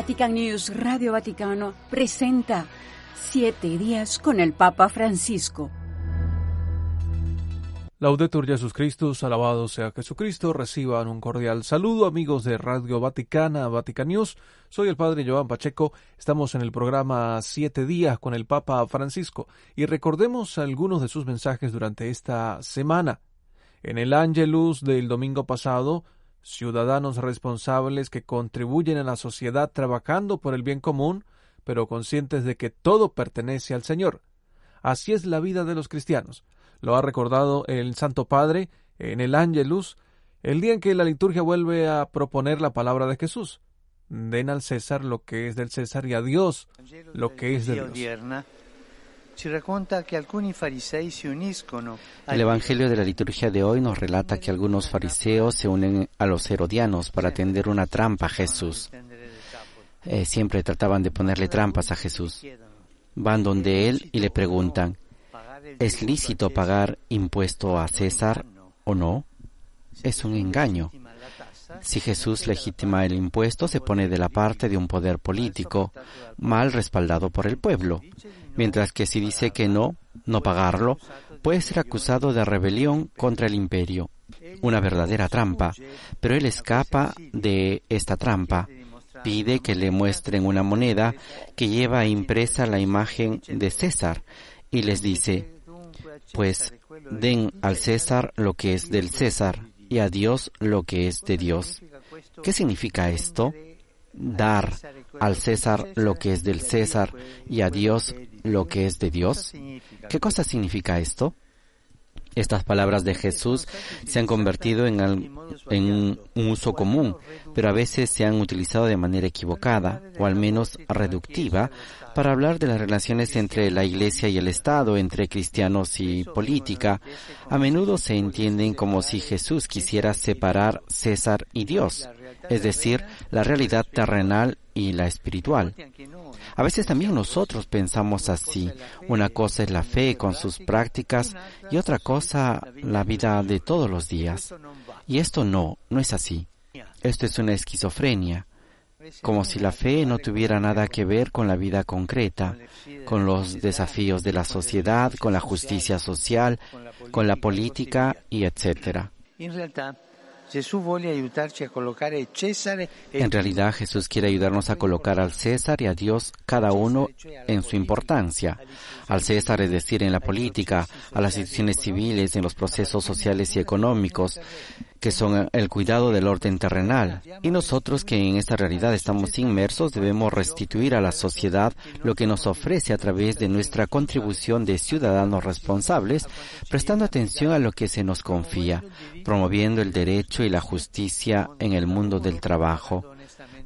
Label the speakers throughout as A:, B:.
A: Vatican News Radio Vaticano presenta Siete días con el Papa Francisco.
B: Laudetur Jesus Christus, alabado sea Jesucristo, reciban un cordial saludo amigos de Radio Vaticana, Vatican News. Soy el Padre Joan Pacheco, estamos en el programa Siete días con el Papa Francisco y recordemos algunos de sus mensajes durante esta semana. En el Angelus del domingo pasado, ciudadanos responsables que contribuyen a la sociedad trabajando por el bien común, pero conscientes de que todo pertenece al Señor. Así es la vida de los cristianos. Lo ha recordado el Santo Padre en el Angelus, el día en que la liturgia vuelve a proponer la palabra de Jesús. Den al César lo que es del César y a Dios lo que es de Dios.
C: El Evangelio de la liturgia de hoy nos relata que algunos fariseos se unen a los herodianos para tender una trampa a Jesús. Eh, siempre trataban de ponerle trampas a Jesús. Van donde él y le preguntan, ¿es lícito pagar impuesto a César o no? Es un engaño. Si Jesús legitima el impuesto, se pone de la parte de un poder político, mal respaldado por el pueblo, mientras que si dice que no, no pagarlo, puede ser acusado de rebelión contra el imperio. Una verdadera trampa, pero él escapa de esta trampa. Pide que le muestren una moneda que lleva impresa la imagen de César y les dice, pues den al César lo que es del César y a Dios lo que es de Dios. ¿Qué significa esto? Dar al César lo que es del César y a Dios lo que es de Dios. ¿Qué cosa significa esto? Estas palabras de Jesús se han convertido en, un uso común, pero a veces se han utilizado de manera equivocada o al menos reductiva para hablar de las relaciones entre la Iglesia y el Estado, entre cristianos y política. A menudo se entienden como si Jesús quisiera separar César y Dios, es decir, la realidad terrenal y la espiritual. A veces también nosotros pensamos así. Una cosa es la fe con sus prácticas y otra cosa la vida de todos los días. Y esto no, no es así. Esto es una esquizofrenia, como si la fe no tuviera nada que ver con la vida concreta, con los desafíos de la sociedad, con la justicia social, con la política y etcétera. En realidad Jesús quiere ayudarnos a colocar al César y a Dios cada uno en su importancia. Al César, es decir, en la política, a las instituciones civiles, en los procesos sociales y económicos, que son el cuidado del orden terrenal. Y nosotros que en esta realidad estamos inmersos debemos restituir a la sociedad lo que nos ofrece a través de nuestra contribución de ciudadanos responsables, prestando atención a lo que se nos confía, promoviendo el derecho y la justicia en el mundo del trabajo,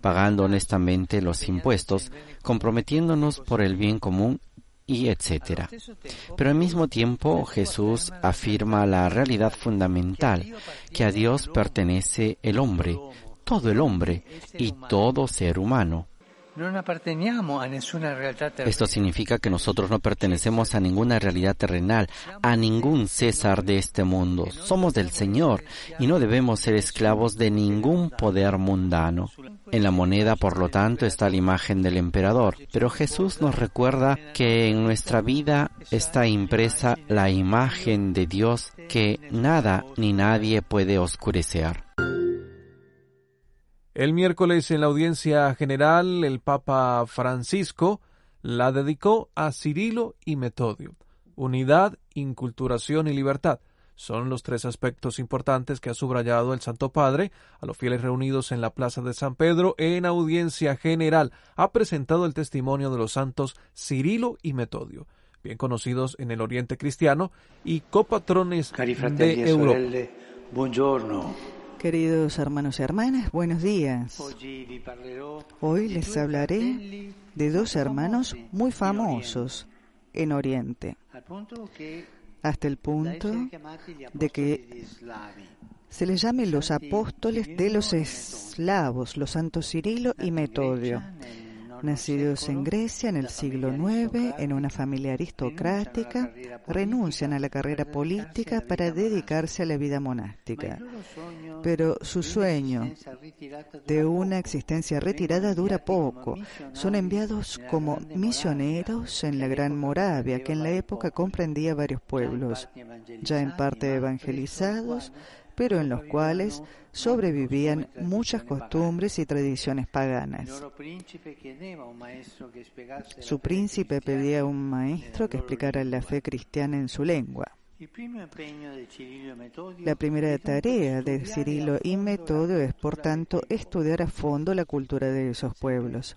C: pagando honestamente los impuestos, comprometiéndonos por el bien común y etcétera. Pero al mismo tiempo Jesús afirma la realidad fundamental, que a Dios pertenece el hombre, todo el hombre y todo ser humano. Esto significa que nosotros no pertenecemos a ninguna realidad terrenal, a ningún César de este mundo. Somos del Señor y no debemos ser esclavos de ningún poder mundano. En la moneda, por lo tanto, está la imagen del emperador. Pero Jesús nos recuerda que en nuestra vida está impresa la imagen de Dios que nada ni nadie puede oscurecer.
B: El miércoles en la audiencia general el Papa Francisco la dedicó a Cirilo y Metodio. Unidad, inculturación y libertad son los tres aspectos importantes que ha subrayado el Santo Padre a los fieles reunidos en la Plaza de San Pedro en audiencia general. Ha presentado el testimonio de los santos Cirilo y Metodio, bien conocidos en el Oriente Cristiano y copatrones de Europa.
D: Queridos hermanos y hermanas, buenos días. Hoy les hablaré de dos hermanos muy famosos en Oriente, hasta el punto de que se les llame los apóstoles de los eslavos, los santos Cirilo y Metodio. Nacidos en Grecia en el siglo IX, en una familia aristocrática, renuncian a la carrera política para dedicarse a la vida monástica. Pero su sueño de una existencia retirada dura poco. Son enviados como misioneros en la Gran Moravia, que en la época comprendía varios pueblos, ya en parte evangelizados, pero en los cuales sobrevivían muchas costumbres y tradiciones paganas. Su príncipe pedía a un maestro que explicara la fe cristiana en su lengua. La primera tarea de Cirilo y Metodio es, por tanto, estudiar a fondo la cultura de esos pueblos.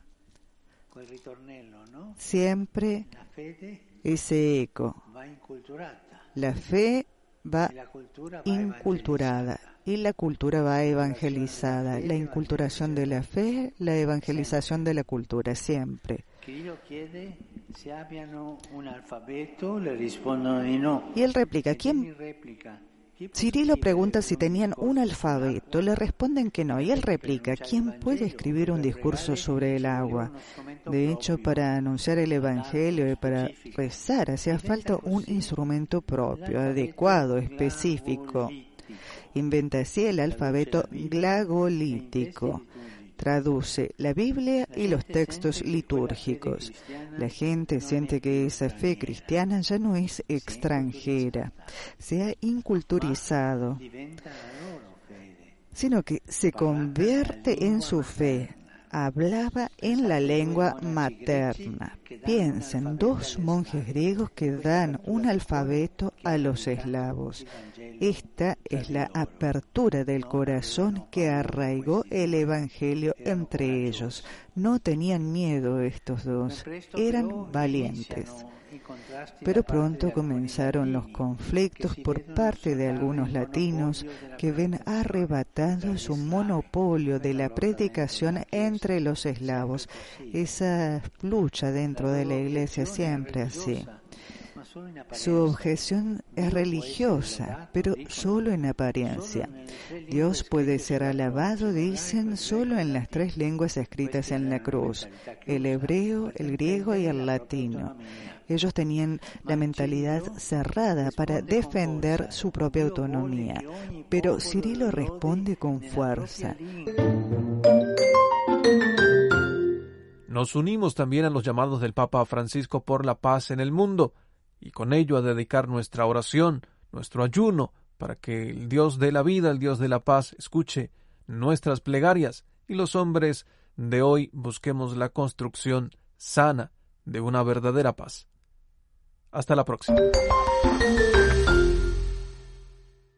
D: Siempre ese eco. La fe va inculturada y la cultura va evangelizada. La inculturación de la fe, la evangelización de la cultura, siempre. Y él replica, ¿quién? Cirilo pregunta si tenían un alfabeto, le responden que no, y él replica, ¿quién puede escribir un discurso sobre el agua? De hecho, para anunciar el Evangelio y para rezar hacía falta un instrumento propio, adecuado, específico. Inventa así el alfabeto glagolítico traduce la Biblia y los textos litúrgicos. La gente siente que esa fe cristiana ya no es extranjera, se ha inculturizado, sino que se convierte en su fe, hablaba en la lengua materna. Piensen, dos monjes griegos que dan un alfabeto a los eslavos. Esta es la apertura del corazón que arraigó el Evangelio entre ellos. No tenían miedo estos dos, eran valientes. Pero pronto comenzaron los conflictos por parte de algunos latinos que ven arrebatado su monopolio de la predicación entre los eslavos. Esa lucha dentro de la iglesia siempre así. Su objeción es religiosa, pero solo en apariencia. Dios puede ser alabado, dicen, solo en las tres lenguas escritas en la cruz, el hebreo, el griego y el latino. Ellos tenían la mentalidad cerrada para defender su propia autonomía, pero Cirilo responde con fuerza.
B: Nos unimos también a los llamados del Papa Francisco por la paz en el mundo y con ello a dedicar nuestra oración, nuestro ayuno, para que el Dios de la vida, el Dios de la paz, escuche nuestras plegarias y los hombres de hoy busquemos la construcción sana de una verdadera paz. Hasta la próxima.